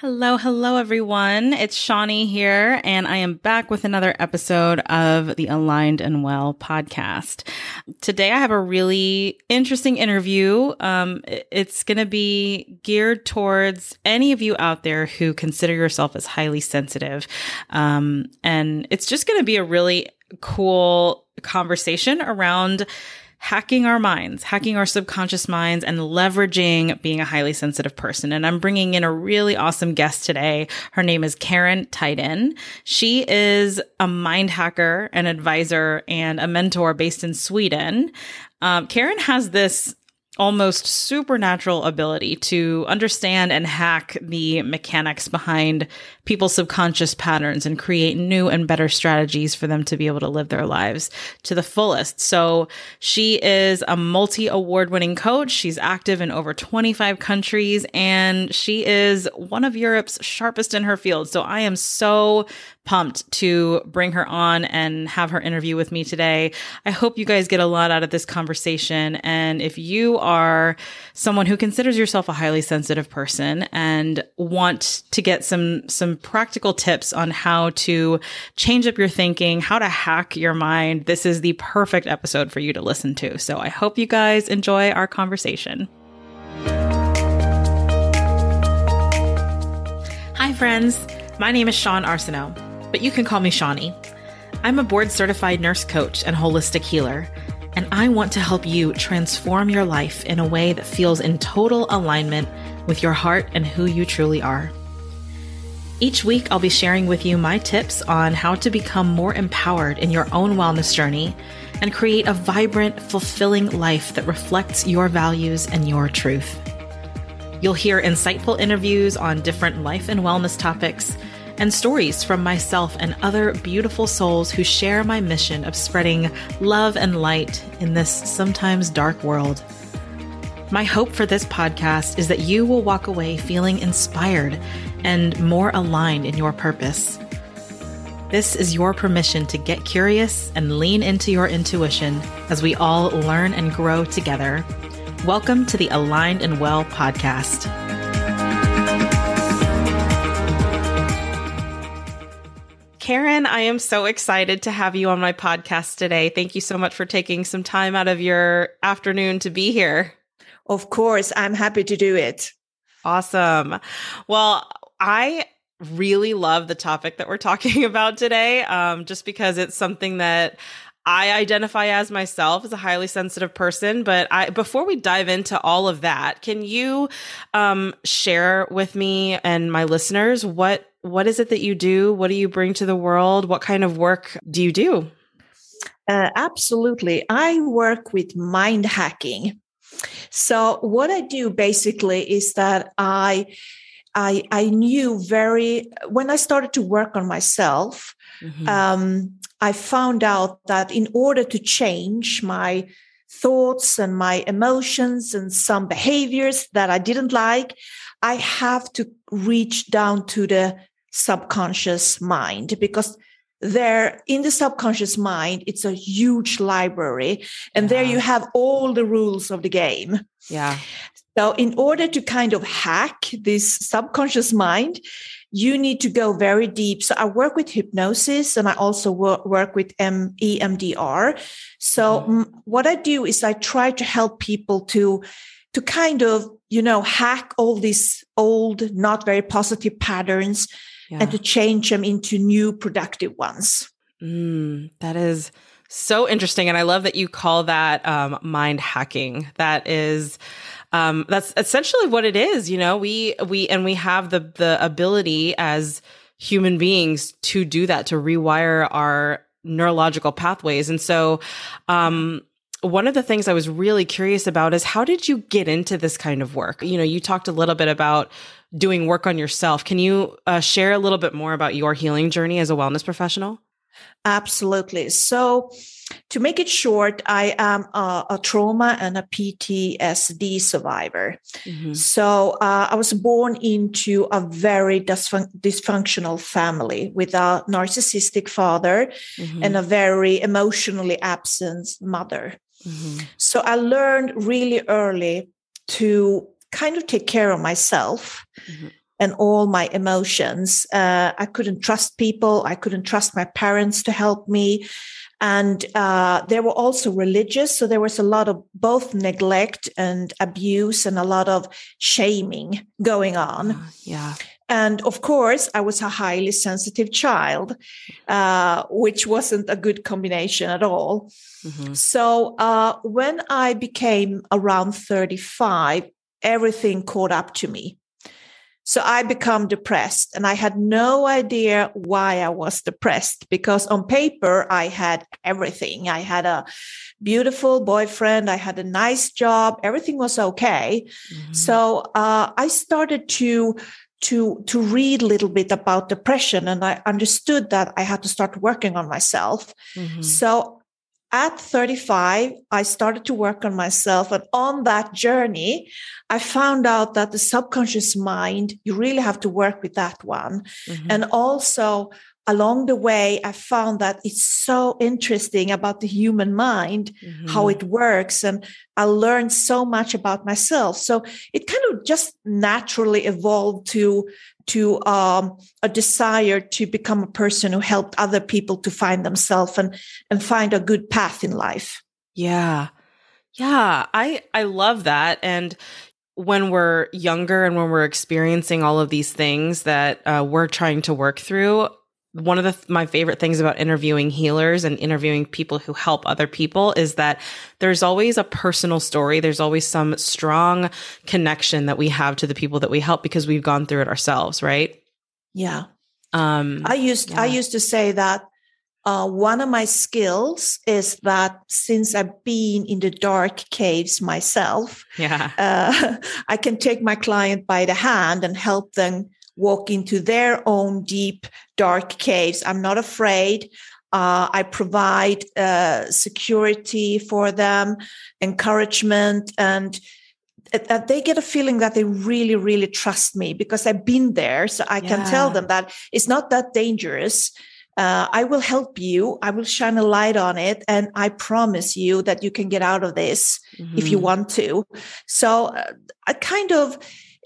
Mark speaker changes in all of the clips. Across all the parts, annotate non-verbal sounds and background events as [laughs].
Speaker 1: Hello, hello, everyone. It's Shawnee here, and I am back with another episode of the Aligned and Well podcast. Today, I have a really interesting interview. Um, it's going to be geared towards any of you out there who consider yourself as highly sensitive. Um, and it's just going to be a really cool conversation around hacking our minds, hacking our subconscious minds, and leveraging being a highly sensitive person. And I'm bringing in a really awesome guest today. Her name is Karin Titan. She is a mind hacker, an advisor, and a mentor based in Sweden. Um, Karin has this almost supernatural ability to understand and hack the mechanics behind people's subconscious patterns and create new and better strategies for them to be able to live their lives to the fullest. So she is a multi award winning coach. She's active in over 25 countries and she is one of Europe's sharpest in her field. So I am so pumped to bring her on and have her interview with me today. I hope you guys get a lot out of this conversation. And if you are someone who considers yourself a highly sensitive person and want to get some, some practical tips on how to change up your thinking, how to hack your mind, this is the perfect episode for you to listen to. So I hope you guys enjoy our conversation. Hi, friends. My name is Sean Arsenault but you can call me Shawnee. I'm a board certified nurse coach and holistic healer, and I want to help you transform your life in a way that feels in total alignment with your heart and who you truly are. Each week, I'll be sharing with you my tips on how to become more empowered in your own wellness journey and create a vibrant, fulfilling life that reflects your values and your truth. You'll hear insightful interviews on different life and wellness topics and stories from myself and other beautiful souls who share my mission of spreading love and light in this sometimes dark world. My hope for this podcast is that you will walk away feeling inspired and more aligned in your purpose. This is your permission to get curious and lean into your intuition as we all learn and grow together. Welcome to the Aligned and Well podcast. Karin, I am so excited to have you on my podcast today. Thank you so much for taking some time out of your afternoon to be here.
Speaker 2: Of course, I'm happy to do it.
Speaker 1: Awesome. Well, I really love the topic that we're [laughs] talking about today, um, just because it's something that I identify as myself as a highly sensitive person. But I, before we dive into all of that, can you um, share with me and my listeners what what is it that you do? What do you bring to the world? What kind of work do you do?
Speaker 2: Uh, absolutely. I work with mind hacking. So what I do basically is that I I I knew very when I started to work on myself, mm-hmm. um, I found out that in order to change my thoughts and my emotions and some behaviors that I didn't like, I have to reach down to the subconscious mind because there in the subconscious mind it's a huge library and yeah. there you have all the rules of the game
Speaker 1: yeah
Speaker 2: so in order to kind of hack this subconscious mind you need to go very deep so i work with hypnosis and i also work with emdr so mm-hmm. what i do is i try to help people to to kind of you know hack all these old not very positive patterns yeah. and to change them into new productive ones.
Speaker 1: Mm, that is so interesting. And I love that you call that um, mind hacking. That is, um, that's essentially what it is. You know, we, we, and we have the, the ability as human beings to do that, to rewire our neurological pathways. And so, um, one of the things I was really curious about is how did you get into this kind of work? You know, you talked a little bit about doing work on yourself. Can you uh, share a little bit more about your healing journey as a wellness professional?
Speaker 2: Absolutely. So, to make it short, I am a, a trauma and a PTSD survivor. Mm-hmm. So, uh, I was born into a very dysfun- dysfunctional family with a narcissistic father mm-hmm. and a very emotionally absent mother. Mm-hmm. So, I learned really early to kind of take care of myself. Mm-hmm. and all my emotions. Uh, I couldn't trust people. I couldn't trust my parents to help me. And uh, they were also religious. So there was a lot of both neglect and abuse and a lot of shaming going on.
Speaker 1: Uh, yeah.
Speaker 2: And of course, I was a highly sensitive child, uh, which wasn't a good combination at all. Mm-hmm. So uh, when I became around 35, everything caught up to me. So I become depressed and I had no idea why I was depressed because on paper I had everything. I had a beautiful boyfriend. I had a nice job. Everything was okay. Mm-hmm. So uh, I started to to to read a little bit about depression and i understood that i had to start working on myself mm-hmm. so at 35 i started to work on myself and on that journey i found out that the subconscious mind you really have to work with that one mm-hmm. and also along the way, I found that it's so interesting about the human mind, mm-hmm. how it works. And I learned so much about myself. So it kind of just naturally evolved to, to um, a desire to become a person who helped other people to find themselves and, and find a good path in life.
Speaker 1: Yeah. Yeah. I, I love that. And, when we're younger and when we're experiencing all of these things that uh, we're trying to work through, one of the my favorite things about interviewing healers and interviewing people who help other people is that there's always a personal story. There's always some strong connection that we have to the people that we help because we've gone through it ourselves right?
Speaker 2: Yeah. Um i used yeah. i used to say that uh, one of my skills is that since I've been in the dark caves myself,
Speaker 1: yeah, uh, [laughs]
Speaker 2: I can take my client by the hand and help them walk into their own deep, dark caves. I'm not afraid. Uh, I provide uh, security for them, encouragement, and that they get a feeling that they really, really trust me because I've been there. So I yeah. can tell them that it's not that dangerous. Uh, I will help you. I will shine a light on it. And I promise you that you can get out of this mm-hmm. if you mm-hmm. want to. So uh, I kind of,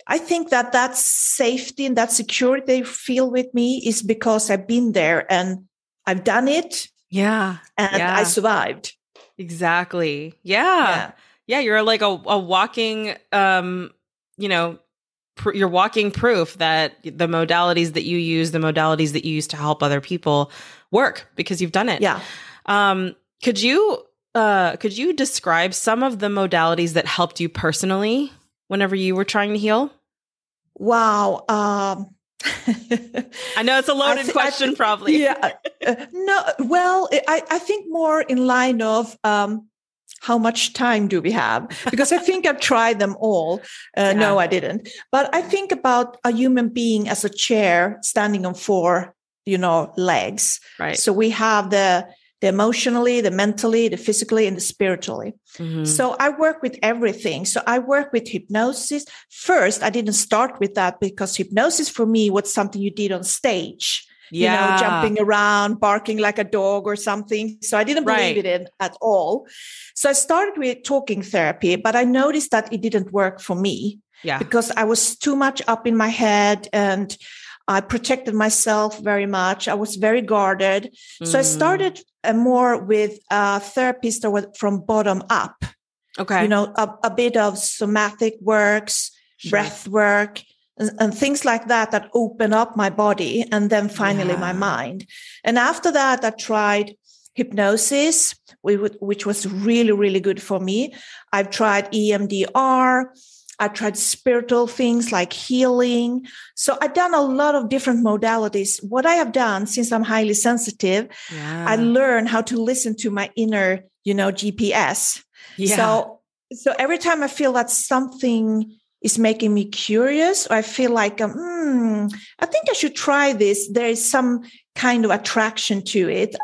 Speaker 2: I think that that safety and that security they feel with me is because I've been there and I've done it.
Speaker 1: Yeah.
Speaker 2: And
Speaker 1: yeah.
Speaker 2: I survived.
Speaker 1: Exactly. Yeah. yeah. Yeah. You're like a, a walking, um, you know, pr- you're walking proof that the modalities that you use, the modalities that you use to help other people work because you've done it.
Speaker 2: Yeah.
Speaker 1: Um, could you, uh, could you describe some of the modalities that helped you personally whenever you were trying to heal?
Speaker 2: Wow. Um,
Speaker 1: I know it's a [laughs] loaded th- question, th- probably.
Speaker 2: Yeah. Uh, [laughs] no, well, I, I think more in line of um, how much time do we have? Because I think I've tried them all. [laughs] Uh, yeah. No, I didn't. But I think about a human being as a chair standing on four, you know, legs.
Speaker 1: Right.
Speaker 2: So we have the the emotionally, the mentally, the physically, and the spiritually. Mm-hmm. So I work with everything. So I work with hypnosis. First, I didn't start with that because hypnosis for me was something you did on stage. Yeah. You know, jumping around, barking like a dog or something. So I didn't believe right. it in at all. So I started with talking therapy, but I noticed that it didn't work for me.
Speaker 1: Yeah.
Speaker 2: Because I was too much up in my head and I protected myself very much. I was very guarded. Mm. So I mm. started Uh, more with a therapist from bottom up.
Speaker 1: Okay.
Speaker 2: You know, a, a bit of somatic works, sure. breath work, and, and, things like that that open up my body and then finally yeah. my mind. And after that, I tried hypnosis, which was really, really good for me. I've tried EMDR. I tried spiritual things like healing. So I've done a lot of different modalities. What I have done, since I'm highly sensitive, yeah. I learned how to listen to my inner, you know, GPS. Yeah. So, so every time I feel that something is making me curious, or I feel like, um, hmm, I think I should try this. There is some kind of attraction to it.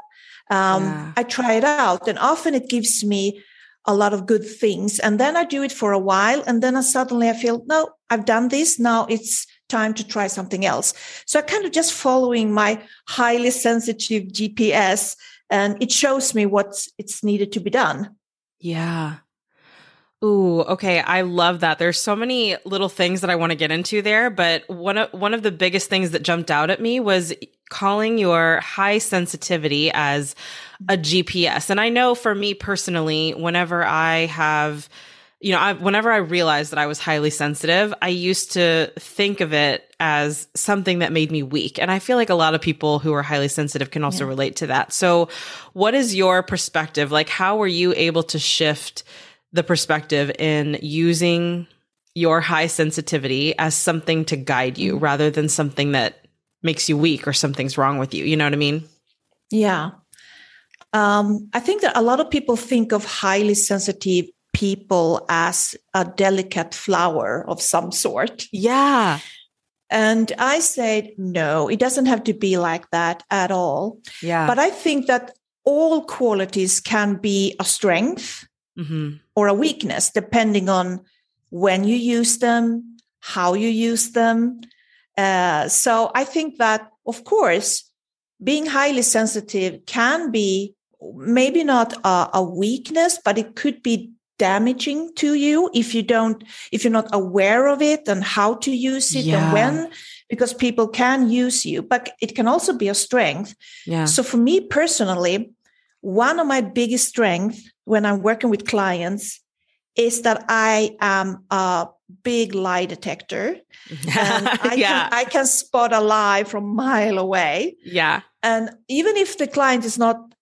Speaker 2: Um, yeah. I try it out, and often it gives me a lot of good things. And then I do it for a while. And then I suddenly I feel, no, I've done this. Now it's time to try something else. So I kind of just following my highly sensitive GPS and it shows me what it's needed to be done.
Speaker 1: Yeah. Ooh, okay. I love that. There's so many little things that I want to get into there, but one of one of the biggest things that jumped out at me was calling your high sensitivity as a GPS. And I know for me personally, whenever I have you know, I, whenever I realized that I was highly sensitive, I used to think of it as something that made me weak. And I feel like a lot of people who are highly sensitive can also yeah. relate to that. So, what is your perspective? Like, how were you able to shift the perspective in using your high sensitivity as something to guide you mm-hmm. rather than something that makes you weak or something's wrong with you? You know what I mean?
Speaker 2: Yeah. Um, I think that a lot of people think of highly sensitive people as a delicate flower of some sort.
Speaker 1: Yeah.
Speaker 2: And I said, no, it doesn't have to be like that at all.
Speaker 1: Yeah.
Speaker 2: But I think that all qualities can be a strength mm-hmm. or a weakness, depending on when you use them, how you use them. Uh, so I think that, of course, being highly sensitive can be maybe not a, a weakness, but it could be damaging to you if you don't if you're not aware of it and how to use it yeah. and when because people can use you but it can also be a strength
Speaker 1: yeah
Speaker 2: so for me personally one of my biggest strengths when i'm working with clients is that i am a big lie detector and [laughs] I, yeah. can, I can spot a lie from a mile away
Speaker 1: yeah
Speaker 2: and even if the client is not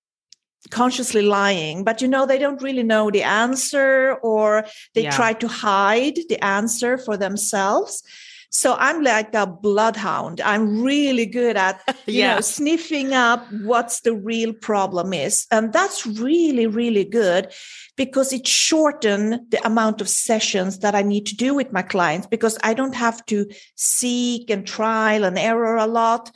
Speaker 2: consciously lying but you know they don't really know the answer or they yeah. try to hide the answer for themselves so i'm like a bloodhound. I'm really good at [laughs] you yeah. know sniffing up what's the real problem is. And that's really really good because it shorten the amount of sessions that i need to do with my clients because i don't have to seek and trial and error a lot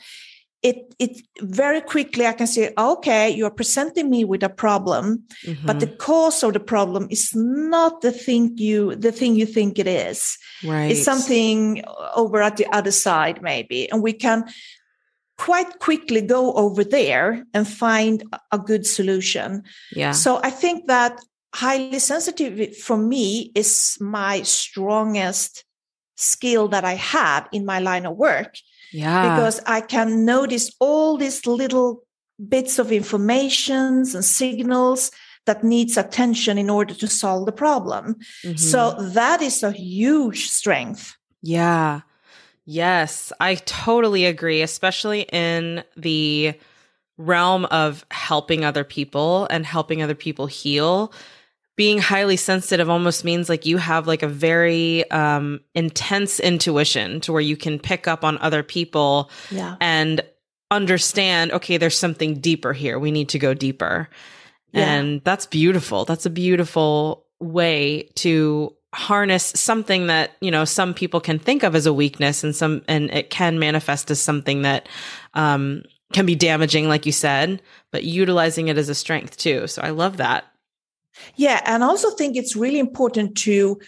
Speaker 2: it it very quickly I can say, okay, you're presenting me with a problem, mm-hmm. but the cause of the problem is not the thing you the thing you think it is.
Speaker 1: Right.
Speaker 2: It's something over at the other side, maybe. And we can quite quickly go over there and find a good solution.
Speaker 1: Yeah.
Speaker 2: So I think that highly sensitive for me is my strongest skill that I have in my line of work
Speaker 1: yeah.
Speaker 2: Because I can notice all these little bits of informations and signals that needs attention in order to solve the problem. Mm-hmm. So that is a huge strength.
Speaker 1: Yeah. Yes, I totally agree, especially in the realm of helping other people and helping other people heal being highly sensitive almost means like you have like a very um intense intuition to where you can pick up on other people
Speaker 2: yeah.
Speaker 1: and understand okay there's something deeper here. We need to go deeper. Yeah. and that's beautiful. That's a beautiful way to harness something that you know some people can think of as a weakness and some and it can manifest as something that um can be damaging like you said but utilizing it as a strength too. So i love that
Speaker 2: yeah, and I also think it's really important to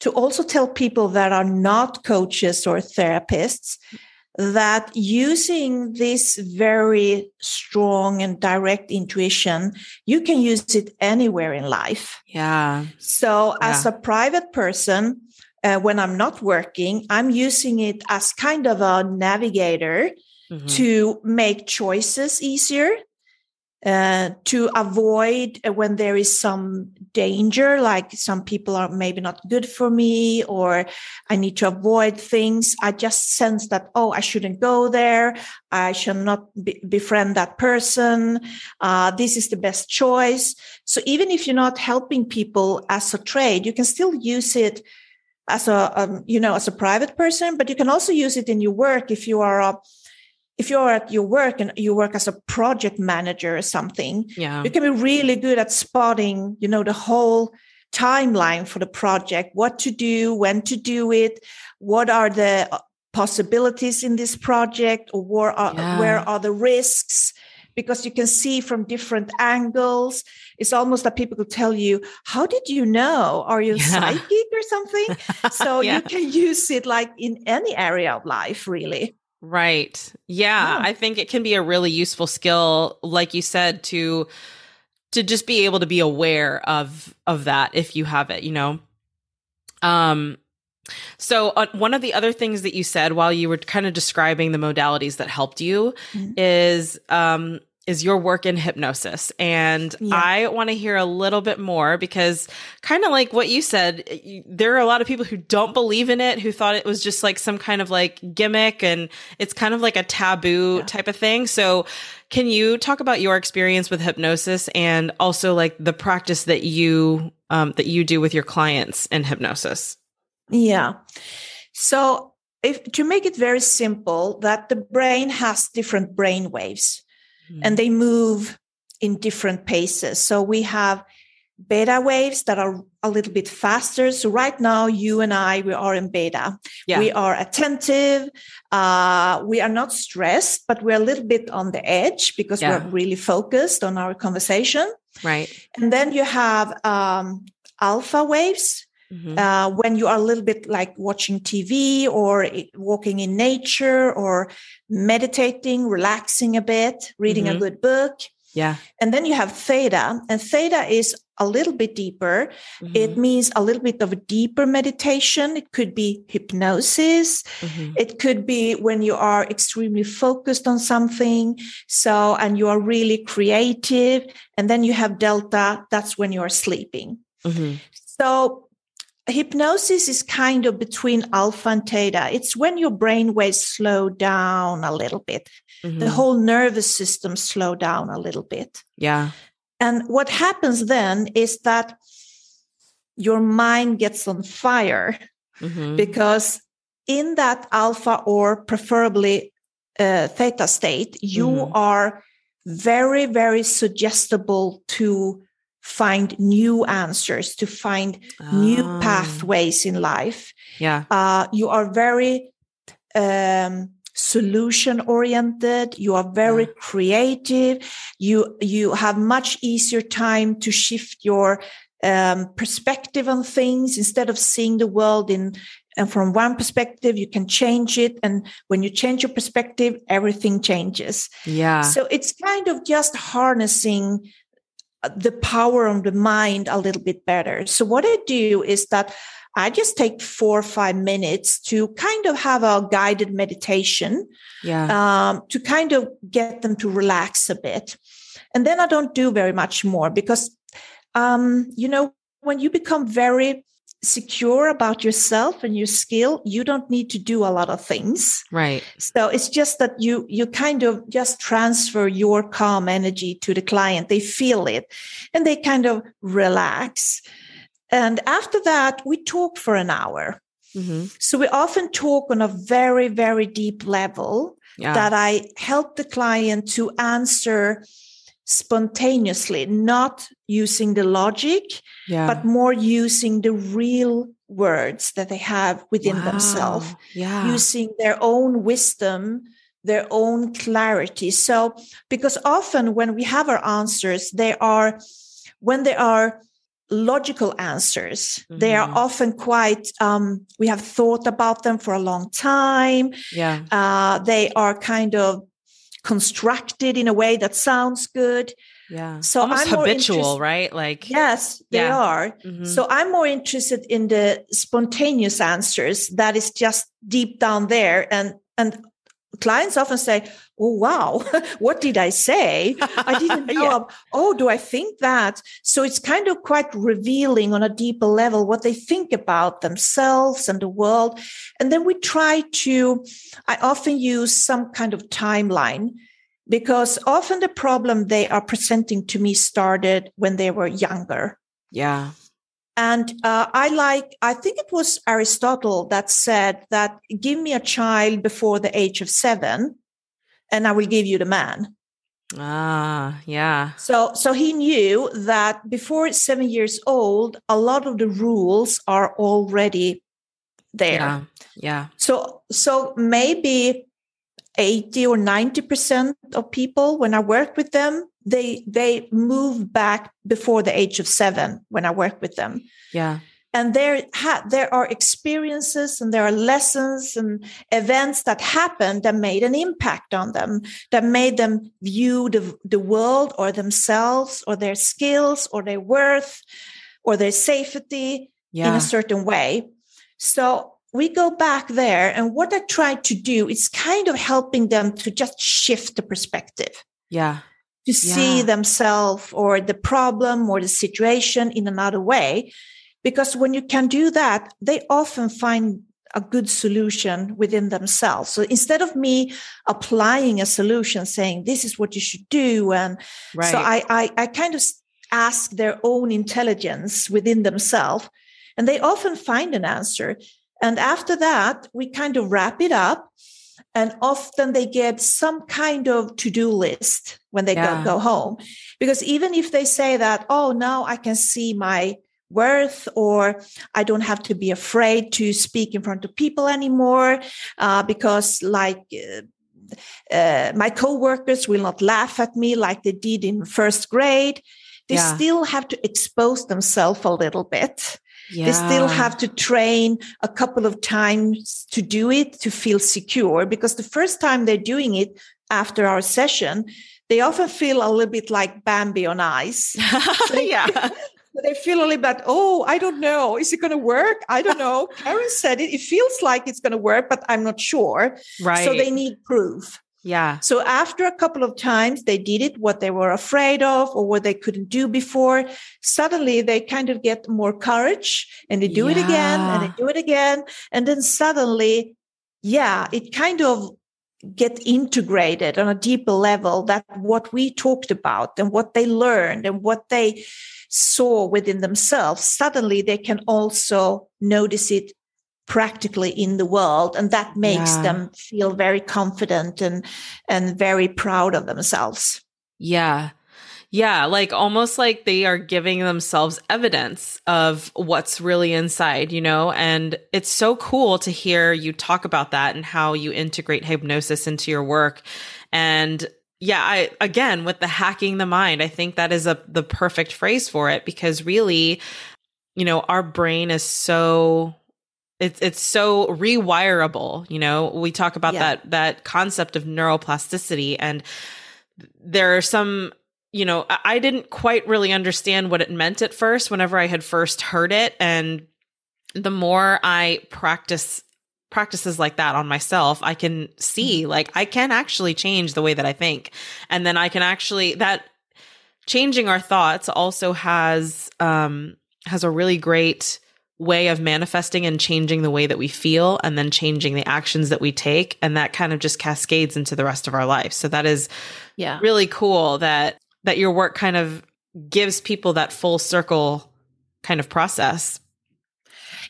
Speaker 2: to also tell people that are not coaches or therapists that using this very strong and direct intuition, you can use it anywhere in life.
Speaker 1: Yeah.
Speaker 2: So, yeah. as a private person, uh, when I'm not working, I'm using it as kind of a navigator mm-hmm. to make choices easier uh, to avoid uh, when there is some danger, like some people are maybe not good for me, or I need to avoid things. I just sense that, oh, I shouldn't go there. I should not be- befriend that person. Uh, this is the best choice. So even if you're not helping people as a trade, you can still use it as a, um, you know, as a private person, but you can also use it in your work if you are a if you're at your work and you work as a project manager or something,
Speaker 1: yeah.
Speaker 2: you can be really good at spotting, you know, the whole timeline for the project, what to do, when to do it, what are the uh, possibilities in this project, or where are, yeah. where are the risks, because you can see from different angles. It's almost that people could tell you, How did you know? Are you yeah. psychic or something? [laughs] So yeah. you can [laughs] use it like in any area of life, really.
Speaker 1: Right. Yeah, yeah, I think it can be a really useful skill like you said to to just be able to be aware of of that if you have it, you know. Um, so uh, one of the other things that you said while you were kind of describing the modalities that helped you mm-hmm. is um, is your work in hypnosis. And yeah. I want to hear a little bit more because, kind of like what you said, there are a lot of people who don't believe in it, who thought it was just like some kind of like gimmick and it's kind of like a taboo yeah. type of thing. So, can you talk about your experience with hypnosis and also like the practice that you um, that you do with your clients in hypnosis?
Speaker 2: Yeah. So, if to make it very simple, that the brain has different brain waves mm. and they move in different paces. So we have beta waves that are a little bit faster. So right now, you and I, we are in beta. Yeah. We are attentive. Uh, we are not stressed, but we're a little bit on the edge because yeah. we're really focused on our conversation.
Speaker 1: Right.
Speaker 2: And then you have um, alpha waves. Mm-hmm. Uh, when you are a little bit like watching TV or walking in nature or meditating, relaxing a bit, reading mm-hmm. a good book.
Speaker 1: Yeah.
Speaker 2: And then you have theta, and theta is a little bit deeper. Mm-hmm. It means a little bit of a deeper meditation. It could be hypnosis. Mm-hmm. It could be when you are extremely focused on something. So, and you are really creative. And then you have delta. That's when you are sleeping. Mm-hmm. So, hypnosis is kind of between alpha and theta. It's when your brain waves slow down a little bit. Mm-hmm. The whole nervous system slow down a little bit.
Speaker 1: Yeah.
Speaker 2: And what happens then is that your mind gets on fire mm-hmm. because in that alpha or preferably uh, theta state, you mm-hmm. are very, very suggestible to find new answers, to find oh. new ah. pathways in life.
Speaker 1: Yeah. Uh,
Speaker 2: you are very um, solution oriented you are very yeah. creative you you have much easier time to shift your um, perspective on things instead of seeing the world in and from one perspective you can change it and when you change your perspective everything changes
Speaker 1: yeah
Speaker 2: so it's kind of just harnessing the power of the mind a little bit better. So what I do is that I just take four or five minutes to kind of have a guided meditation,
Speaker 1: yeah, um,
Speaker 2: to kind of get them to relax a bit, and then I don't do very much more because, um, you know, when you become very secure about yourself and your skill you don't need to do a lot of things.
Speaker 1: Right.
Speaker 2: So it's just that you you kind of just transfer your calm energy to the client. They feel it and they kind of relax. And after that we talk for an hour. Mm-hmm. so we often talk on a very very deep level yeah. that i help the client to answer spontaneously, not using the logic, yeah. but more using the real words that they have within wow. themselves,
Speaker 1: yeah.
Speaker 2: using their own wisdom, their own clarity. So, because often when we have our answers, they are, when they are logical answers, mm-hmm. they are mm-hmm. often quite, um, we have thought about them for a long time.
Speaker 1: Yeah.
Speaker 2: Uh, they are kind of constructed in a way that sounds good.
Speaker 1: Yeah. So almost I'm habitual, right? Like
Speaker 2: yes, they yeah. are. Mm-hmm. So I'm more interested in the spontaneous answers that is just deep down there and and clients often say, Oh, wow, [laughs] what did I say? I didn't [laughs] know. yeah. Oh, do I think that? So it's kind of quite revealing on a deeper level what they think about themselves and the world. And then we try to, I often use some kind of timeline because often the problem they are presenting to me started when they were younger.
Speaker 1: Yeah.
Speaker 2: And uh, I like, I think it was Aristotle that said that give me a child before the age of seven, and I will give you the man.
Speaker 1: Ah, yeah.
Speaker 2: So, so he knew that before seven years old, a lot of the rules are already there.
Speaker 1: Yeah. yeah.
Speaker 2: So, so maybe 80 or 90% of people, when I work with them, they they move back before the age of seven when I work with them.
Speaker 1: Yeah.
Speaker 2: And there ha- there are experiences and there are lessons and events that happened that made an impact on them, that made them view the, the world or themselves or their skills or their worth or their safety yeah. in a certain way. So we go back there, and what I try to do is kind of helping them to just shift the perspective.
Speaker 1: Yeah.
Speaker 2: To yeah. see themselves or the problem or the situation in another way. Because when you can do that, they often find a good solution within themselves. So instead of me applying a solution saying this is what you should do, and right. so I, I, I kind of ask their own intelligence within themselves, and they often find an answer. And after that, we kind of wrap it up. And often they get some kind of to do list when they yeah. go, go home. Because even if they say that, oh, now I can see my worth or i don't have to be afraid to speak in front of people anymore uh, because like uh, uh, my coworkers will not laugh at me like they did in first grade they yeah. still have to expose themselves a little bit yeah. they still have to train a couple of times to do it to feel secure because the first time they're doing it after our session they often feel a little bit like Bambi on ice. [laughs]
Speaker 1: So yeah [laughs]
Speaker 2: they feel a little bit, oh, I don't know. Is it going to work? I don't know. [laughs] Karin said it. It feels like it's going to work, but I'm not sure.
Speaker 1: Right.
Speaker 2: So they need proof.
Speaker 1: Yeah.
Speaker 2: So after a couple of times they did it, what they were afraid of or what they couldn't do before, suddenly they kind of get more courage and they do yeah. it again and they do it again. And then suddenly, yeah, it kind of get integrated on a deeper level that what we talked about and what they learned and what they saw within themselves, suddenly they can also notice it practically in the world and that makes yeah. them feel very confident and and very proud of themselves.
Speaker 1: Yeah. Yeah like almost like they are giving themselves evidence of what's really inside you know? And it's so cool to hear you talk about that and how you integrate hypnosis into your work. And yeah, I again with the hacking the mind, I think that is a the perfect phrase for it because really, you know, our brain is so it's it's so rewirable, you know. We talk about yeah. that that concept of neuroplasticity and there are some you know, I didn't quite really understand what it meant at first whenever I had first heard it and the more I practice practices like that on myself, I can see mm-hmm. like I can actually change the way that I think. And then I can actually that changing our thoughts also has um has a really great way of manifesting and changing the way that we feel and then changing the actions that we take and that kind of just cascades into the rest of our life. So that is
Speaker 2: yeah.
Speaker 1: really cool that that your work kind of gives people that full circle kind of process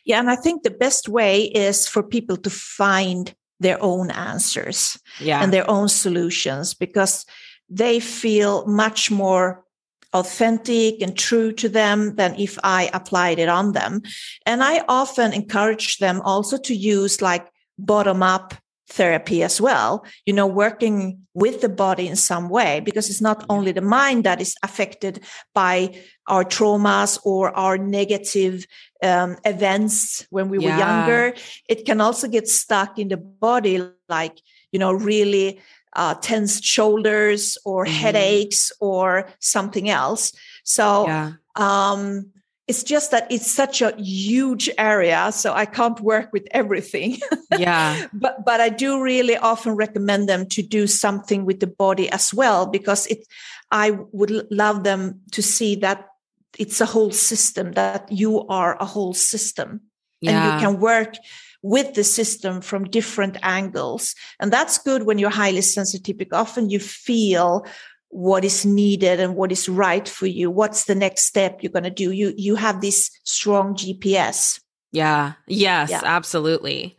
Speaker 2: yeah, and I think the best way is for people to find their own answers
Speaker 1: yeah.
Speaker 2: and their own solutions because they feel much more authentic and true to them than if I applied it on them. And I often encourage them also to use like bottom up therapy as well, you know, working with the body in some way, because it's not only the mind that is affected by our traumas or our negative um, events when we yeah. were younger. It can also get stuck in the body, like, you know, really uh, tensed shoulders or mm-hmm. headaches or something else. So, yeah. um, it's just that it's such a huge area so i can't work with everything [laughs]
Speaker 1: yeah
Speaker 2: but but i do really often recommend them to do something with the body as well because it i would love them to see that it's a whole system that you are a whole system yeah. and you can work with the system from different angles. And that's good when you're highly sensitive because often you feel what is needed and what is right for you. What's the next step you're going to do? You you have this strong gps
Speaker 1: yeah. Yes yeah. absolutely.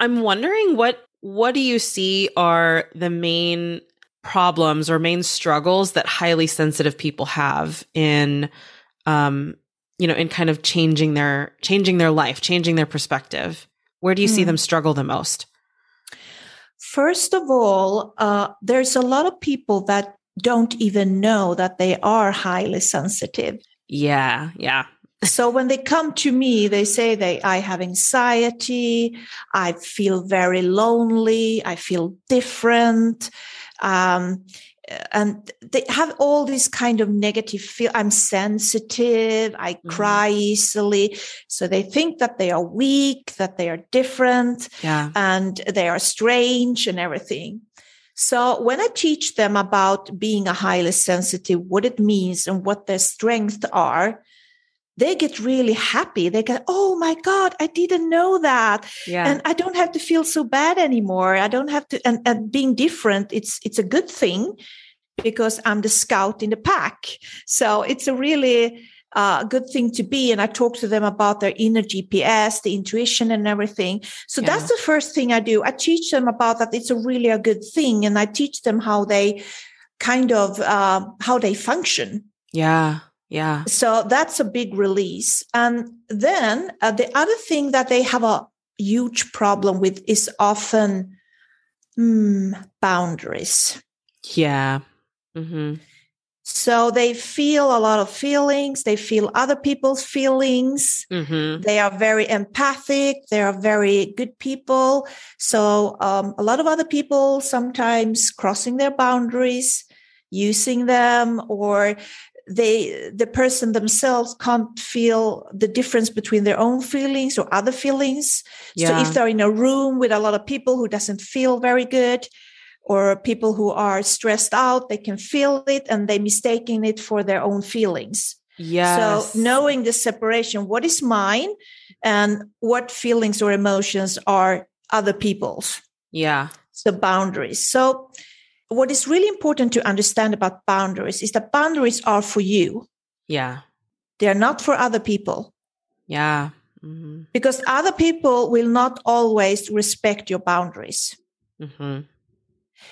Speaker 1: I'm wondering what what do you see are the main problems or main struggles that highly sensitive people have in um you know in kind of changing their changing their life changing their perspective where do you mm. see hmm. them struggle the most
Speaker 2: First of all, uh, there's a lot of people that don't even know that they are highly sensitive.
Speaker 1: Yeah, yeah. [laughs]
Speaker 2: so when they come to me, they say they I have anxiety, I feel very lonely, I feel different. Um, and they have all these kind of negative feel i'm sensitive i mm-hmm. cry easily so they think that they are weak that they are different
Speaker 1: yeah.
Speaker 2: and they are strange and everything so when i teach them about being a highly sensitive what it means and what their strengths are they get really happy. They go, Oh my God, I didn't know that.
Speaker 1: Yeah.
Speaker 2: And I don't have to feel so bad anymore. I don't have to and, and being different, it's it's a good thing because I'm the scout in the pack. So it's a really uh, good thing to be. And I talk to them about their inner GPS, the intuition and everything. So yeah. that's the first thing I do. I teach them about that. It's a really a good thing. And I teach them how they kind of, uh, how they function.
Speaker 1: Yeah. Yeah.
Speaker 2: So that's a big release. And then uh, the other thing that they have a huge problem with is often mm, boundaries.
Speaker 1: Yeah. Mm-hmm.
Speaker 2: So they feel a lot of feelings. They feel other people's feelings.
Speaker 1: Mm-hmm.
Speaker 2: They are very empathic. They are very good people. So um, a lot of other people sometimes crossing their boundaries, using them, or they the person themselves can't feel the difference between their own feelings or other feelings. Yeah. So if they're in a room with a lot of people who doesn't feel very good, or people who are stressed out they can feel it and they mistaking it for their own feelings.
Speaker 1: Yeah
Speaker 2: so knowing the separation what is mine and what feelings or emotions are other people's.
Speaker 1: Yeah.
Speaker 2: So boundaries. So what is really important to understand about boundaries is that boundaries are for you.
Speaker 1: Yeah.
Speaker 2: They're not for other people.
Speaker 1: Yeah. Mm-hmm.
Speaker 2: because other people will not always respect your boundaries.
Speaker 1: Mm-hmm.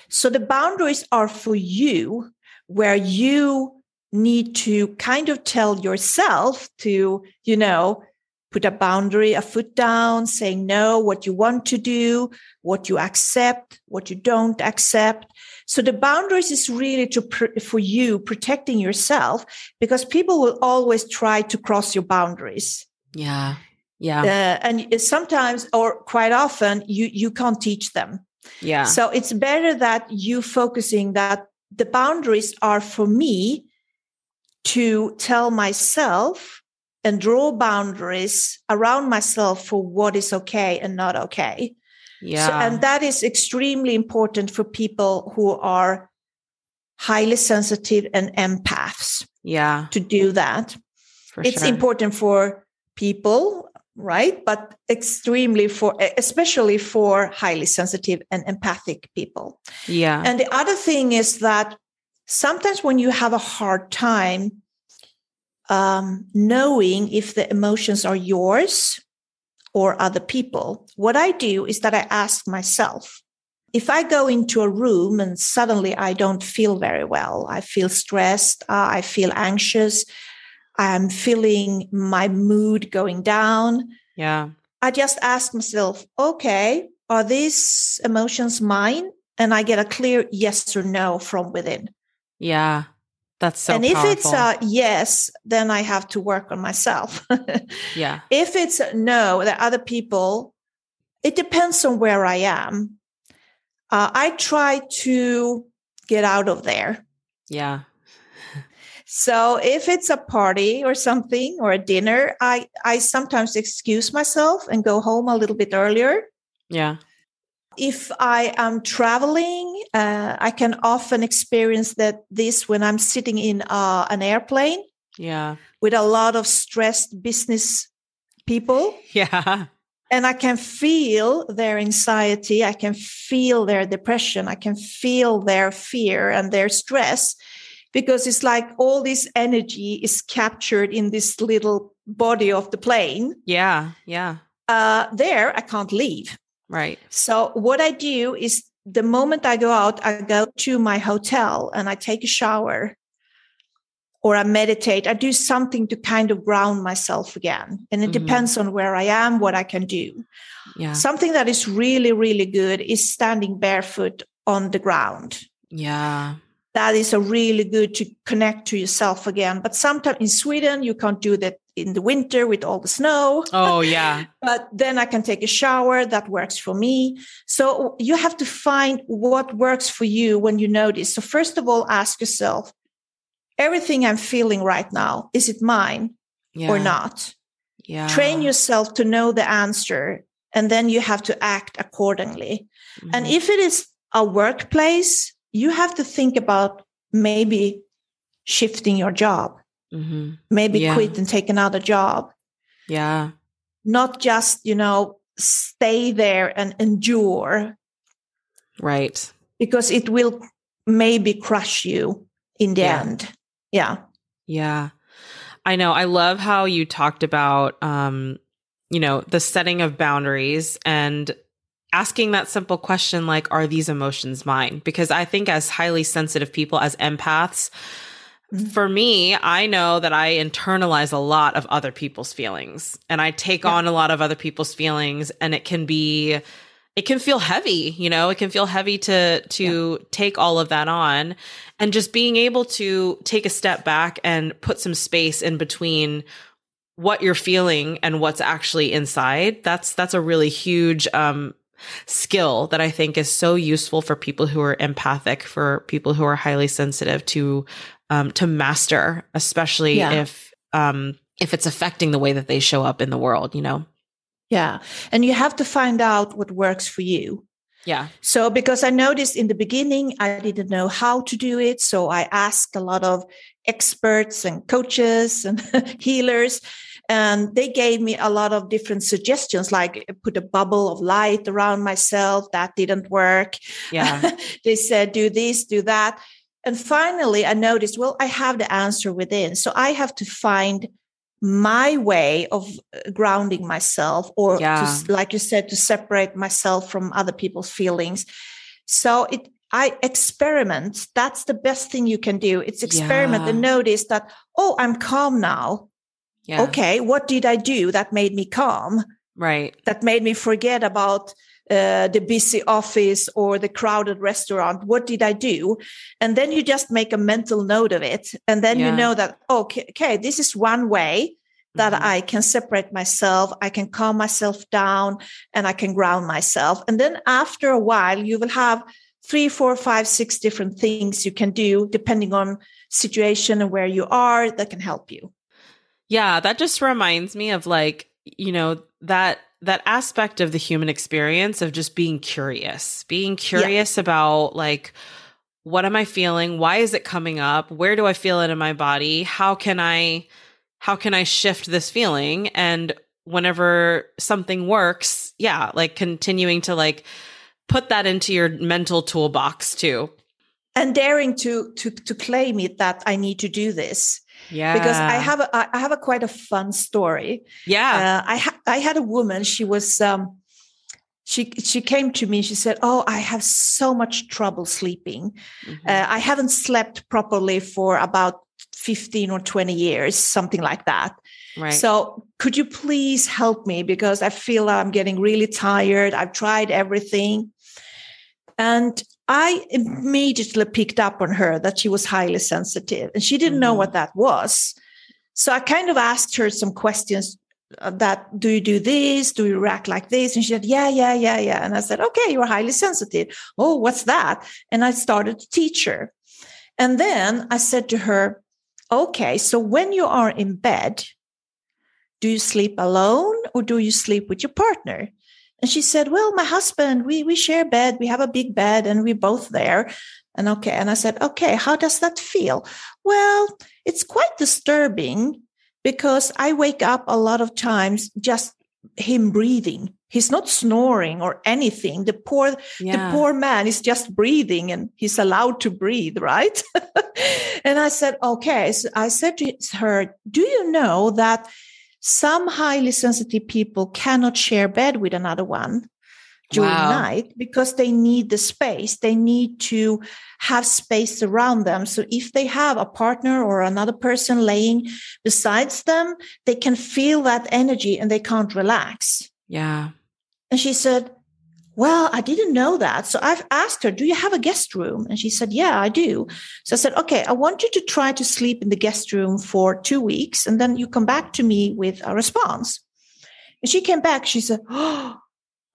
Speaker 2: So the boundaries are for you where you need to kind of tell yourself to, you know, put a boundary, a foot down, saying no, what you want to do, what you accept, what you don't accept. So the boundaries is really to for you protecting yourself because people will always try to cross your boundaries.
Speaker 1: Yeah. Yeah.
Speaker 2: Uh, and sometimes or quite often you you can't teach them.
Speaker 1: Yeah.
Speaker 2: So it's better that you focusing that the boundaries are for me to tell myself and draw boundaries around myself for what is okay and not okay.
Speaker 1: Yeah.
Speaker 2: So, and that is extremely important for people who are highly sensitive and empaths.
Speaker 1: Yeah.
Speaker 2: To do that.
Speaker 1: For
Speaker 2: it's
Speaker 1: sure.
Speaker 2: important for people right? But extremely for, especially for highly sensitive and empathic people.
Speaker 1: Yeah.
Speaker 2: And the other thing is that sometimes when you have a hard time um, knowing if the emotions are yours or other people, what I do is that I ask myself, if I go into a room and suddenly I don't feel very well, I feel stressed, uh, I feel anxious, I'm feeling my mood going down.
Speaker 1: Yeah.
Speaker 2: I just ask myself, okay, are these emotions mine? And I get a clear yes or no from within.
Speaker 1: Yeah. That's so
Speaker 2: And if
Speaker 1: powerful.
Speaker 2: it's a yes, then I have to work on myself. [laughs]
Speaker 1: yeah.
Speaker 2: If it's a no, that other people, it depends on where I am. Uh, I try to get out of there.
Speaker 1: Yeah.
Speaker 2: So if it's a party or something or a dinner, I I sometimes excuse myself and go home a little bit earlier.
Speaker 1: Yeah.
Speaker 2: If I am traveling, uh, I can often experience that this when I'm sitting in uh, an airplane.
Speaker 1: Yeah.
Speaker 2: With a lot of stressed business people. [laughs]
Speaker 1: Yeah.
Speaker 2: And I can feel their anxiety. I can feel their depression. I can feel their fear and their stress because it's like all this energy is captured in this little body of the plane.
Speaker 1: Yeah, yeah.
Speaker 2: Uh, there, I can't leave.
Speaker 1: Right.
Speaker 2: So, what I do is the moment I go out, I go to my hotel and I take a shower or I meditate. I do something to kind of ground myself again. And it mm-hmm. depends on where I am, what I can do.
Speaker 1: Yeah.
Speaker 2: Something that is really, really good is standing barefoot on the ground.
Speaker 1: Yeah
Speaker 2: that is a really good to connect to yourself again. But sometimes in Sweden, you can't do that in the winter with all the snow.
Speaker 1: Oh, yeah. [laughs]
Speaker 2: but then I can take a shower. That works for me. So you have to find what works for you when you notice. So, first of all, ask yourself everything I'm feeling right now, is it mine yeah. or not?
Speaker 1: Yeah.
Speaker 2: Train yourself to know the answer, and then you have to act accordingly. Mm-hmm. And if it is a workplace, you have to think about maybe shifting your job, mm-hmm. maybe yeah. quit and take another job.
Speaker 1: Yeah.
Speaker 2: Not just, you know, stay there and endure.
Speaker 1: Right.
Speaker 2: Because it will maybe crush you in the yeah. end. Yeah.
Speaker 1: Yeah. I know. I love how you talked about, um, you know, the setting of boundaries and asking that simple question like are these emotions mine because i think as highly sensitive people as empaths mm-hmm. for me i know that i internalize a lot of other people's feelings and i take yeah. on a lot of other people's feelings and it can be it can feel heavy you know it can feel heavy to to yeah. take all of that on and just being able to take a step back and put some space in between what you're feeling and what's actually inside that's that's a really huge um skill that I think is so useful for people who are empathic, for people who are highly sensitive to um, to master, especially yeah. if um, if it's affecting the way that they show up in the world. You know.
Speaker 2: Yeah, and you have to find out what works for you.
Speaker 1: Yeah.
Speaker 2: So because I noticed in the beginning I didn't know how to do it, so I asked a lot of experts and coaches and [laughs] healers and they gave me a lot of different suggestions like put a bubble of light around myself that didn't work
Speaker 1: yeah [laughs]
Speaker 2: they said do this do that and finally i noticed well i have the answer within so i have to find my way of uh, grounding myself or yeah. to, like you said to separate myself from other people's feelings so it I experiment. That's the best thing you can do. It's experiment yeah. and notice that, oh, I'm calm now. Yeah. Okay, what did I do that made me calm?
Speaker 1: Right.
Speaker 2: That made me forget about uh, the busy office or the crowded restaurant. What did I do? And then you just make a mental note of it. And then yeah. you know that, okay, okay, this is one way that mm-hmm. I can separate myself, I can calm myself down, and I can ground myself. And then after a while, you will have three, four, five, six different things you can do depending on situation and where you are that can help you.
Speaker 1: Yeah, that just reminds me of like, you know, that that aspect of the human experience of just being curious, being curious yeah. about like what am I feeling? Why is it coming up? Where do I feel it in my body? How can I how can I shift this feeling? And whenever something works, yeah, like continuing to like put that into your mental toolbox too.
Speaker 2: And daring to to to claim it that I need to do this
Speaker 1: yeah.
Speaker 2: Because I have a I have a quite a fun story.
Speaker 1: Yeah.
Speaker 2: Uh, I ha- I had a woman. She was um, she she came to me. She said, "Oh, I have so much trouble sleeping. Mm-hmm. Uh, I haven't slept properly for about fifteen or twenty years, something like that."
Speaker 1: Right.
Speaker 2: So, could you please help me because I feel I'm getting really tired. I've tried everything. And I immediately picked up on her that she was highly sensitive and she didn't mm-hmm. know what that was. So I kind of asked her some questions uh, that do you do this? Do you react like this? And she said, yeah, yeah, yeah, yeah. And I said, okay, you're highly sensitive. Oh, what's that? And I started to teach her. And then I said to her, okay, so when you are in bed, do you sleep alone or do you sleep with your partner? And she said, Well, my husband, we, we share bed. We have a big bed and we're both there. And okay. And I said, Okay, how does that feel? Well, it's quite disturbing because I wake up a lot of times just him breathing. He's not snoring or anything. The poor, yeah. the poor man is just breathing and he's allowed to breathe, right? [laughs] and I said, okay. So I said to her, do you know that some highly sensitive people cannot share bed with another one during wow. night because they need the space. They need to have space around them. So if they have a partner or another person laying besides them they can feel that energy and they can't relax.
Speaker 1: Yeah.
Speaker 2: And she said well, I didn't know that. So I've asked her, Do you have a guest room? And she said, Yeah, I do. So I said, Okay, I want you to try to sleep in the guest room for two weeks, and then you come back to me with a response. And she came back. She said, Oh,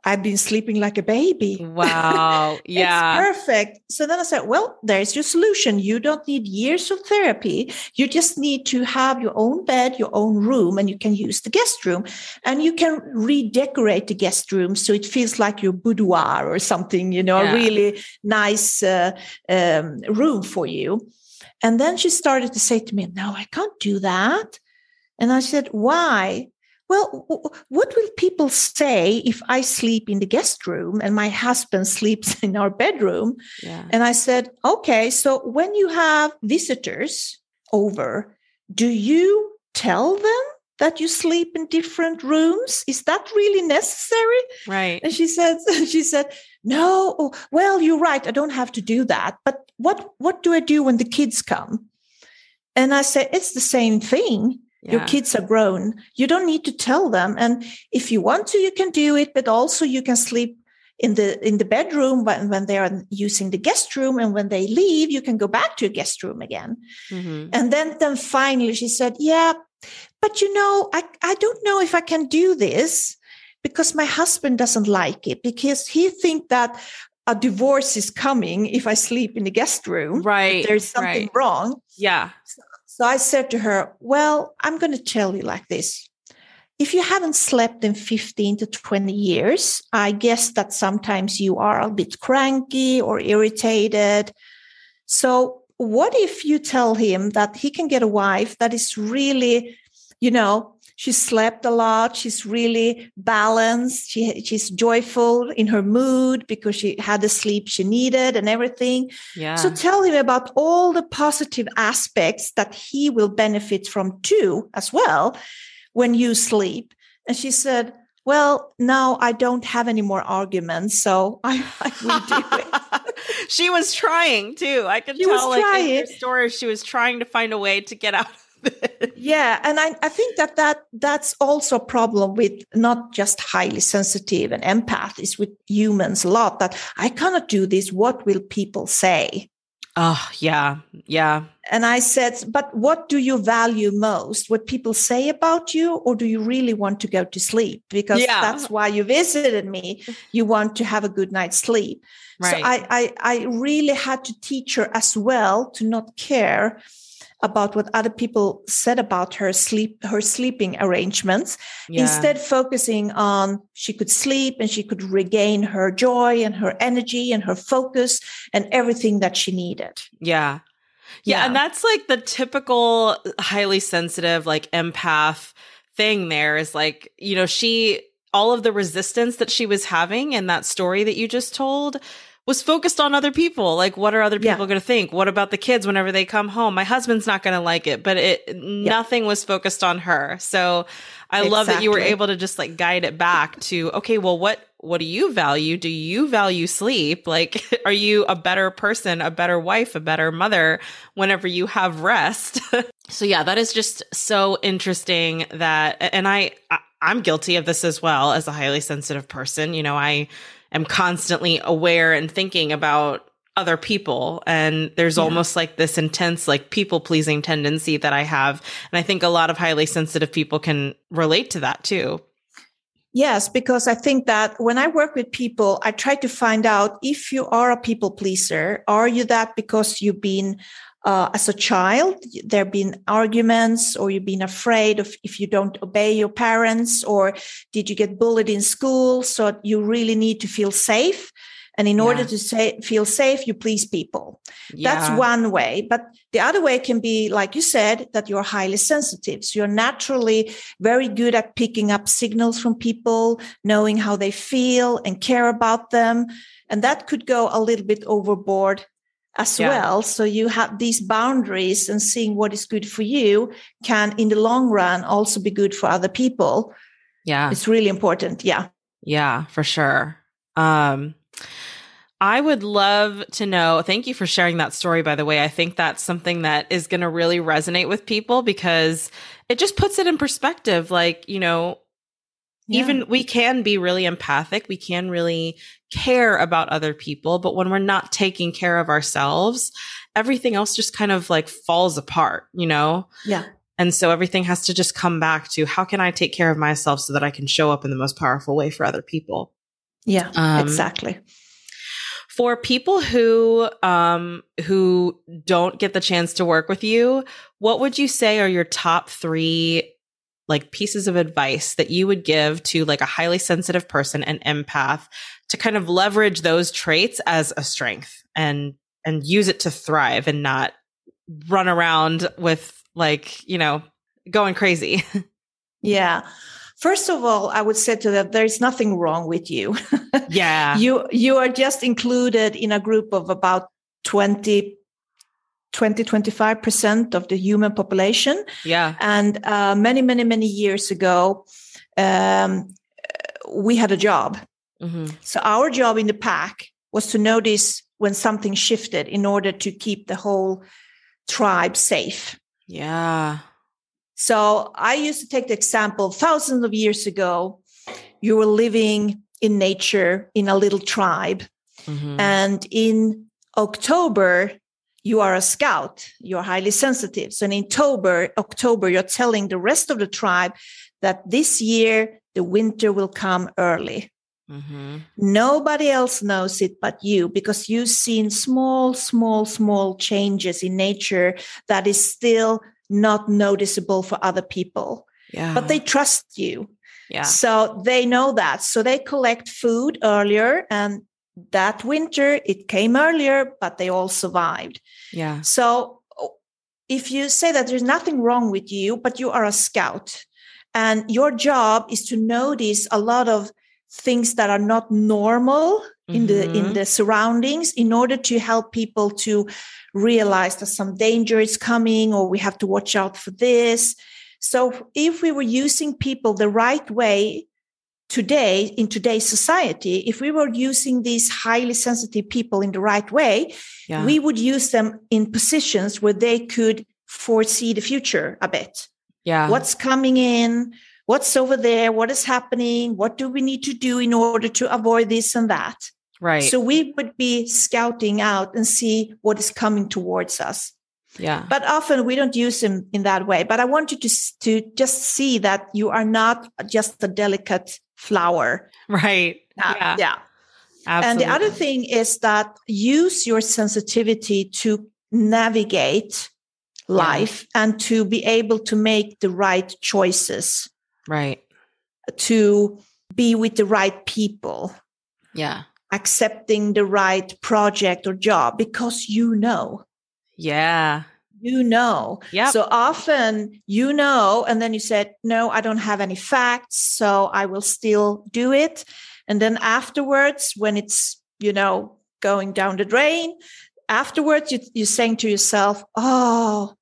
Speaker 2: I've been sleeping like a baby.
Speaker 1: Wow. [laughs] Yeah.
Speaker 2: perfect. So then I said, well, there's your solution. You don't need years of therapy. You just need to have your own bed, your own room, and you can use the guest room. And you can redecorate the guest room so it feels like your boudoir or something, you know, yeah. a really nice uh, um, room for you. And then she started to say to me, no, I can't do that. And I said, why? Well, what will people say if I sleep in the guest room and my husband sleeps [laughs] in our bedroom? Yeah. And I said, okay, so when you have visitors over, do you tell them that you sleep in different rooms? Is that really necessary?
Speaker 1: Right.
Speaker 2: And she said, [laughs] she said, no, oh, well, you're right. I don't have to do that. But what, what do I do when the kids come? And I said, it's the same thing yeah. Your kids are grown. You don't need to tell them. And if you want to, you can do it, but also you can sleep in the in the bedroom when, when they are using the guest room and when they leave you can go back to your guest room again mm-hmm. and then then finally she said yeah but you know I, I don't know if i can do this because my husband doesn't like it because he think that a divorce is coming if i sleep in the guest room
Speaker 1: right
Speaker 2: there's something
Speaker 1: right.
Speaker 2: wrong
Speaker 1: yeah
Speaker 2: so, I said to her, Well, I'm going to tell you like this. If you haven't slept in 15 to 20 years, I guess that sometimes you are a bit cranky or irritated. So, what if you tell him that he can get a wife that is really, you know, she slept a lot she's really balanced she she's joyful in her mood because she had the sleep she needed and everything
Speaker 1: yeah
Speaker 2: so tell him about all the positive aspects that he will benefit from too as well when you sleep and she said well, now I don't have any more arguments, so I, I will do
Speaker 1: it. [laughs] she was trying too. I can she tell, like trying. in her story, she was trying to find a way to get out [laughs]
Speaker 2: yeah and I, I think that, that that's also a problem with not just highly sensitive and empath is with humans a lot that i cannot do this what will people say?
Speaker 1: Oh yeah yeah.
Speaker 2: And i said but what do you value most? What people say about you or do you really want to go to sleep? Because yeah. that's why you visited me. You want to have a good night's sleep. Right. so I, I i really had to teach her as well to not care about what other people said about her sleep her sleeping arrangements yeah. instead focusing on she could sleep and she could regain her joy and her energy and her focus and everything that she needed
Speaker 1: yeah yeah, yeah. and that's like the typical uh, highly sensitive like empath thing there is like you know she all of the resistance that she was having in that story that you just told was focused on other people. Like, what are other people yeah. going to think? What about the kids whenever they come home? My husband's not going to like it, but it, yeah. nothing was focused on her. So I exactly. love that you were able to just like guide it back to, okay, well, what, what do you value? Do you value sleep? Like, [laughs] are you a better person, a better wife, a better mother whenever you have rest? [laughs] so yeah, that is just so interesting that, and I, I I'm guilty of this as well as a highly sensitive person. You know, I am constantly aware and thinking about other people and there's yeah. almost like this intense like people pleasing tendency that I have and I think a lot of highly sensitive people can relate to that too.
Speaker 2: Yes, because I think that when I work with people, I try to find out if you are a people pleaser, are you that because you've been uh, as a child there have been arguments or you've been afraid of if you don't obey your parents or did you get bullied in school so you really need to feel safe and in yeah. order to say, feel safe you please people yeah. that's one way but the other way can be like you said that you're highly sensitive so you're naturally very good at picking up signals from people knowing how they feel and care about them and that could go a little bit overboard as yeah. well. So you have these boundaries and seeing what is good for you can in the long run also be good for other people.
Speaker 1: Yeah.
Speaker 2: It's really important. Yeah.
Speaker 1: Yeah, for sure. Um I would love to know. Thank you for sharing that story, by the way. I think that's something that is going to really resonate with people because it just puts it in perspective. Like, you know, yeah. even we can be really empathic. We can really care about other people. But when we're not taking care of ourselves, everything else just kind of like falls apart, you know?
Speaker 2: Yeah.
Speaker 1: And so everything has to just come back to how can I take care of myself so that I can show up in the most powerful way for other people?
Speaker 2: Yeah, um, exactly.
Speaker 1: For people who um who don't get the chance to work with you, what would you say are your top 3 like pieces of advice that you would give to like a highly sensitive person an empath to kind of leverage those traits as a strength and and use it to thrive and not run around with like, you know, going crazy. [laughs]
Speaker 2: yeah. First of all, I would say to that there is nothing wrong with you. [laughs]
Speaker 1: Yeah.
Speaker 2: you you are just included in a group of about 20 20 25% of the human population.
Speaker 1: Yeah.
Speaker 2: And uh, many many many years ago um, we had a job. Mm-hmm. So our job in the pack was to notice when something shifted in order to keep the whole tribe safe.
Speaker 1: Yeah.
Speaker 2: So I used to take the example thousands of years ago, you were living in nature in a little tribe. Mm-hmm. And in October, you are a scout, you're highly sensitive. So in October, October, you're telling the rest of the tribe that this year the winter will come early. Mm-hmm. Nobody else knows it but you because you've seen small, small, small changes in nature that is still not noticeable for other people.
Speaker 1: Yeah.
Speaker 2: But they trust you.
Speaker 1: Yeah.
Speaker 2: So they know that. So they collect food earlier and that winter it came earlier, but they all survived.
Speaker 1: Yeah.
Speaker 2: So if you say that there's nothing wrong with you, but you are a scout and your job is to notice a lot of things that are not normal in mm-hmm. the in mm-hmm. the surroundings in order to help people to realize that some danger is coming or we have to watch out for this so if we were using people the right way today in today's society if we were using these highly sensitive people in the right way yeah. we would use them in positions where they could foresee the future a bit.
Speaker 1: Yeah.
Speaker 2: What's coming in what's over there what is happening what do we need to do in order to avoid this and that?
Speaker 1: Right.
Speaker 2: So we would be scouting out and see what is coming towards us.
Speaker 1: Yeah.
Speaker 2: But often we don't use them in that way. But i want you to to just see that you are not just a delicate flower
Speaker 1: right
Speaker 2: uh, yeah yeah Absolutely. and the other thing is that use your sensitivity to navigate life yeah. and to be able to make the right choices
Speaker 1: Right.
Speaker 2: To be with the right people.
Speaker 1: Yeah.
Speaker 2: Accepting the right project or job because you know.
Speaker 1: Yeah.
Speaker 2: You know.
Speaker 1: Yeah.
Speaker 2: So often you know, and then you said, no, I don't have any facts. So I will still do it. And then afterwards, when it's, you know, going down the drain, afterwards you, you're saying to yourself, oh,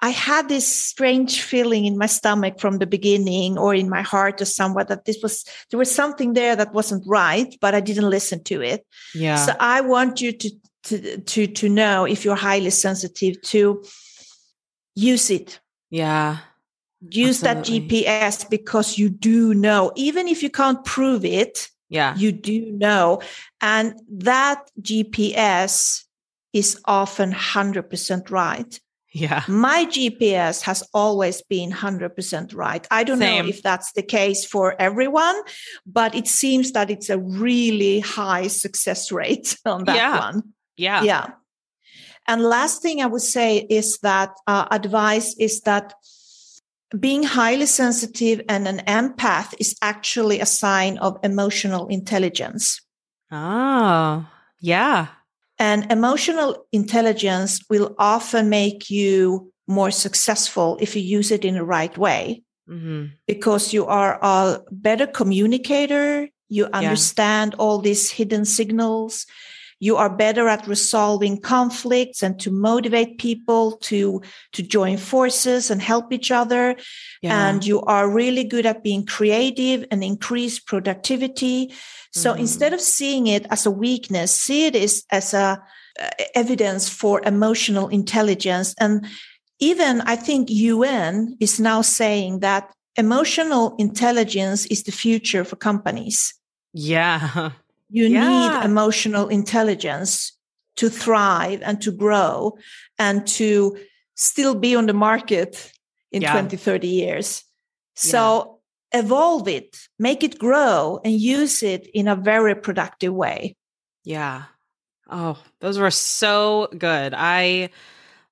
Speaker 2: I had this strange feeling in my stomach from the beginning or in my heart or somewhere that this was, there was something there that wasn't right, but I didn't listen to it.
Speaker 1: Yeah.
Speaker 2: So I want you to, to, to, to know if you're highly sensitive to use it.
Speaker 1: Yeah.
Speaker 2: Use absolutely. that GPS because you do know, even if you can't prove it.
Speaker 1: Yeah.
Speaker 2: You do know. And that GPS is often 100% right.
Speaker 1: Yeah.
Speaker 2: My GPS has always been 100% right. I don't Same. know if that's the case for everyone, but it seems that it's a really high success rate [laughs] on that
Speaker 1: yeah.
Speaker 2: one.
Speaker 1: Yeah.
Speaker 2: Yeah. And last thing I would say is that uh, advice is that being highly sensitive and an empath is actually a sign of emotional intelligence.
Speaker 1: Oh, yeah.
Speaker 2: And emotional intelligence will often make you more successful if you use it in the right way. Mm-hmm. Because you are a better communicator, you understand yeah. all these hidden signals, you are better at resolving conflicts and to motivate people to to join forces and help each other yeah. and you are really good at being creative and increase productivity so mm-hmm. instead of seeing it as a weakness, see it as, as a uh, evidence for emotional intelligence. And even I think UN is now saying that emotional intelligence is the future for companies.
Speaker 1: Yeah. [laughs]
Speaker 2: You
Speaker 1: Yeah.
Speaker 2: need emotional intelligence to thrive and to grow and to still be on the market in
Speaker 1: Yeah.
Speaker 2: 20, 30 years. So evolve it, make it grow, and use it in a very productive way.
Speaker 1: Yeah. Oh, those were so good. I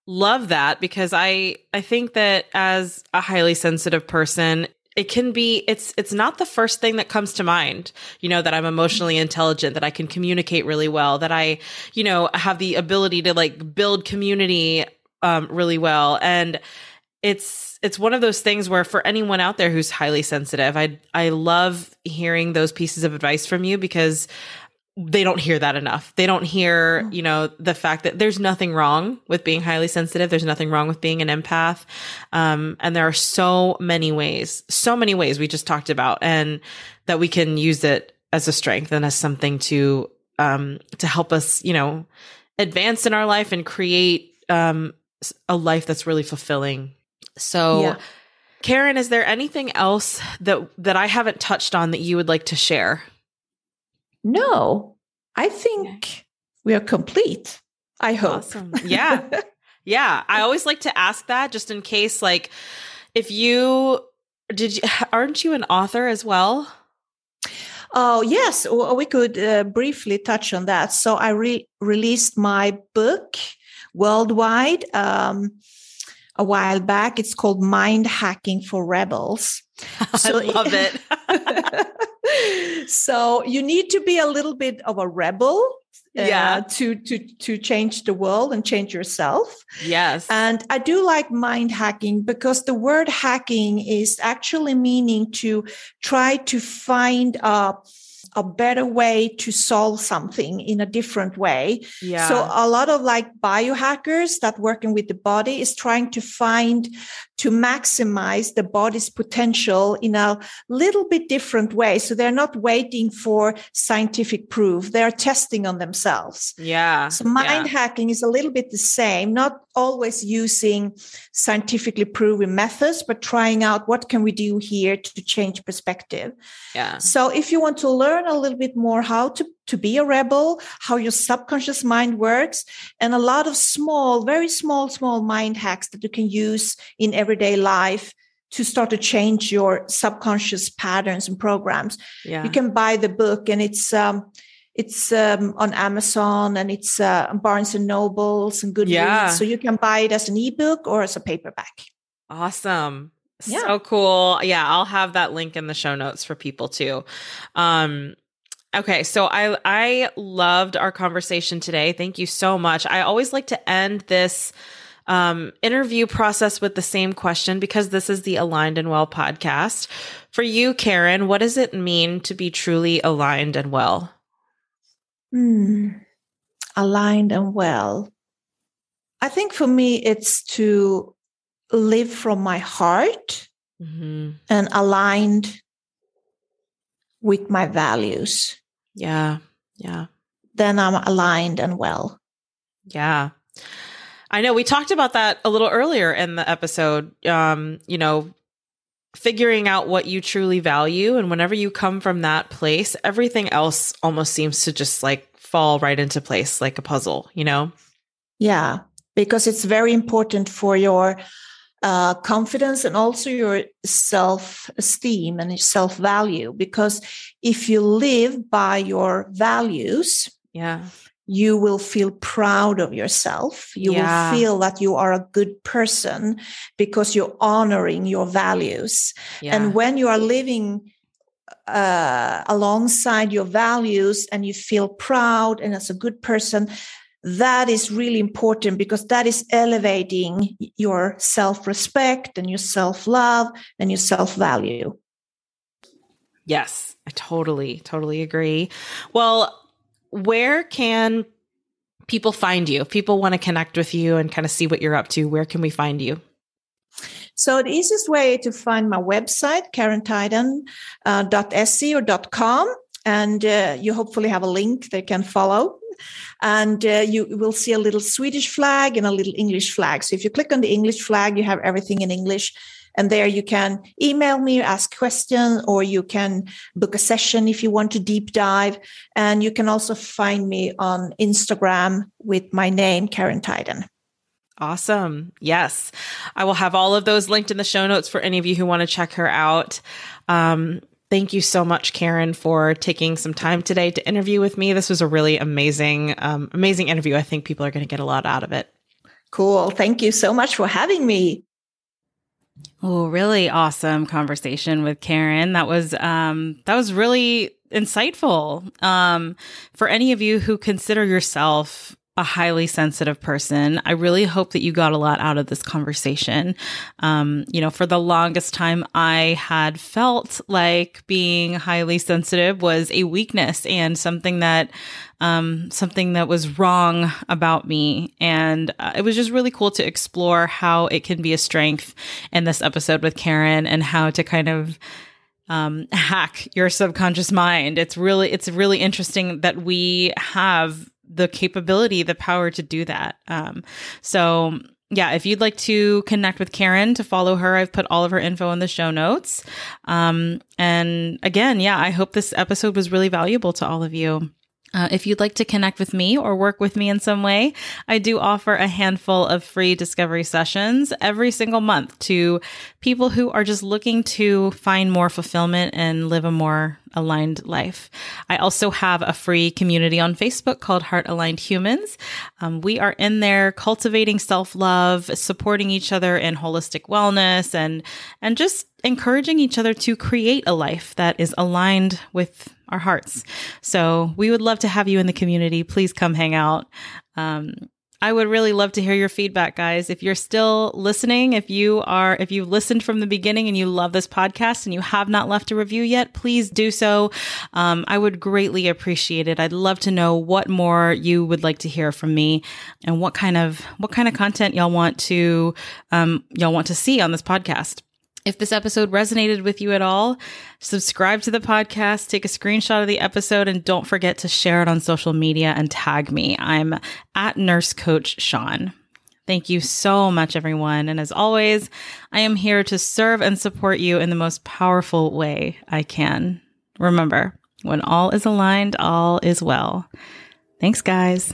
Speaker 1: love that because I I think that as a highly sensitive person, it can be it's it's not the first thing that comes to mind, you know, that I'm emotionally intelligent, that I can communicate really well, that I, you know, have the ability to like build community um really well. And it's it's one of those things where for anyone out there who's highly sensitive, I I love hearing those pieces of advice from you because they don't hear that enough. They don't hear, you know, the fact that there's nothing wrong with being highly sensitive. There's nothing wrong with being an empath. Um, and there are so many ways, so many ways we just talked about and that we can use it as a strength and as something to, um, to help us, you know, advance in our life and create, um, a life that's really fulfilling. So,
Speaker 2: Yeah.
Speaker 1: Karin, is there anything else that, that I haven't touched on that you would like to share?
Speaker 2: No, I think we are complete. I hope.
Speaker 1: Awesome. Yeah. [laughs] Yeah. I always like to ask that just in case, like, if you did, you, aren't you an author as well?
Speaker 2: Oh, yes, we could uh, briefly touch on that. So I re- released my book worldwide um, a while back. It's called Mind Hacking for Rebels. [laughs] So-
Speaker 1: I love it. [laughs]
Speaker 2: so you need to be a little bit of a rebel uh,
Speaker 1: Yeah.
Speaker 2: to to to change the world and change yourself
Speaker 1: yes.
Speaker 2: and I do like mind hacking because the word hacking is actually meaning to try to find a, a better way to solve something in a different way.
Speaker 1: yeah.
Speaker 2: So a lot of like biohackers that working with the body is trying to find to maximize the body's potential in a little bit different way. So they're not waiting for scientific proof. They're testing on themselves.
Speaker 1: yeah.
Speaker 2: So mind
Speaker 1: yeah.
Speaker 2: hacking is a little bit the same, not always using scientifically proven methods, but trying out what can we do here to change perspective.
Speaker 1: Yeah.
Speaker 2: So if you want to learn a little bit more how to, to be a rebel, how your subconscious mind works, and a lot of small, very small, small mind hacks that you can use in everyday life to start to change your subconscious patterns and programs
Speaker 1: Yeah.
Speaker 2: you can buy the book and it's um it's um, on Amazon and it's uh, Barnes and Nobles and Goodreads.
Speaker 1: Yeah.
Speaker 2: So you can buy it as an ebook or as a paperback.
Speaker 1: Awesome.
Speaker 2: Yeah.
Speaker 1: So cool. Yeah, I'll have that link in the show notes for people too. Um okay, so I I loved our conversation today. Thank you so much. I always like to end this um interview process with the same question because this is the Aligned and Well podcast. For you, Karin, what does it mean to be truly aligned and well?
Speaker 2: Hmm. Aligned and well. I think for me, it's to live from my heart
Speaker 1: Mhm.
Speaker 2: and aligned with my values.
Speaker 1: Yeah. Yeah.
Speaker 2: Then I'm aligned and well.
Speaker 1: Yeah. I know we talked about that a little earlier in the episode. Um, you know, figuring out what you truly value and whenever you come from that place, everything else almost seems to just like fall right into place like a puzzle, you know?
Speaker 2: Yeah, because it's very important for your uh, confidence and also your self esteem and your self value. Because if you live by your values,
Speaker 1: Yeah.
Speaker 2: you will feel proud of yourself. You
Speaker 1: Yeah.
Speaker 2: will feel that you are a good person because you're honoring your values.
Speaker 1: Yeah.
Speaker 2: And when you are living uh, alongside your values and you feel proud and as a good person, that is really important because that is elevating your self respect and your self love and your self value.
Speaker 1: yes, I totally, totally agree. Well, where can people find you? If people want to connect with you and kind of see what you're up to, where can we find you?
Speaker 2: So the easiest way to find my website, karintyden.se uh, or .com, and uh, you hopefully have a link they can follow. And uh, you will see a little Swedish flag and a little English flag. So if you click on the English flag, you have everything in English. And there you can email me, ask questions, or you can book a session if you want to deep dive. And you can also find me on Instagram with my name, Karin Tyden.
Speaker 1: Awesome. Yes. I will have all of those linked in the show notes for any of you who want to check her out. Um, thank you so much, Karin, for taking some time today to interview with me. This was a really amazing, um, amazing interview. I think people are going to get a lot out of it.
Speaker 2: Cool. Thank you so much for having me.
Speaker 1: Oh, really awesome conversation with Karin. That was um that was really insightful. Um for any of you who consider yourself a highly sensitive person. I really hope that you got a lot out of this conversation. Um, you know, for the longest time, I had felt like being highly sensitive was a weakness and something that um, something that was wrong about me. And uh, it was just really cool to explore how it can be a strength in this episode with Karin and how to kind of um, hack your subconscious mind. It's really, it's really interesting that we have the capability, the power to do that. Um, so yeah, if you'd like to connect with Karin to follow her, I've put all of her info in the show notes. Um, and again, yeah, I hope this episode was really valuable to all of you. Uh, if you'd like to connect with me or work with me in some way, I do offer a handful of free discovery sessions every single month to people who are just looking to find more fulfillment and live a more aligned life. I also have a free community on Facebook called Heart Aligned Humans. Um, we are in there cultivating self love, supporting each other in holistic wellness, and and just encouraging each other to create a life that is aligned with our hearts. So we would love to have you in the community. Please come hang out. Um, I would really love to hear your feedback, guys. If you're still listening, if you are, if you've listened from the beginning and you love this podcast and you have not left a review yet, please do so. Um, I would greatly appreciate it. I'd love to know what more you would like to hear from me and what kind of, what kind of content y'all want to, um, y'all want to see on this podcast. If this episode resonated with you at all, subscribe to the podcast, take a screenshot of the episode, and don't forget to share it on social media and tag me. I'm at Nurse Coach Sean. Thank you so much, everyone. And as always, I am here to serve and support you in the most powerful way I can. Remember, when all is aligned, all is well. Thanks, guys.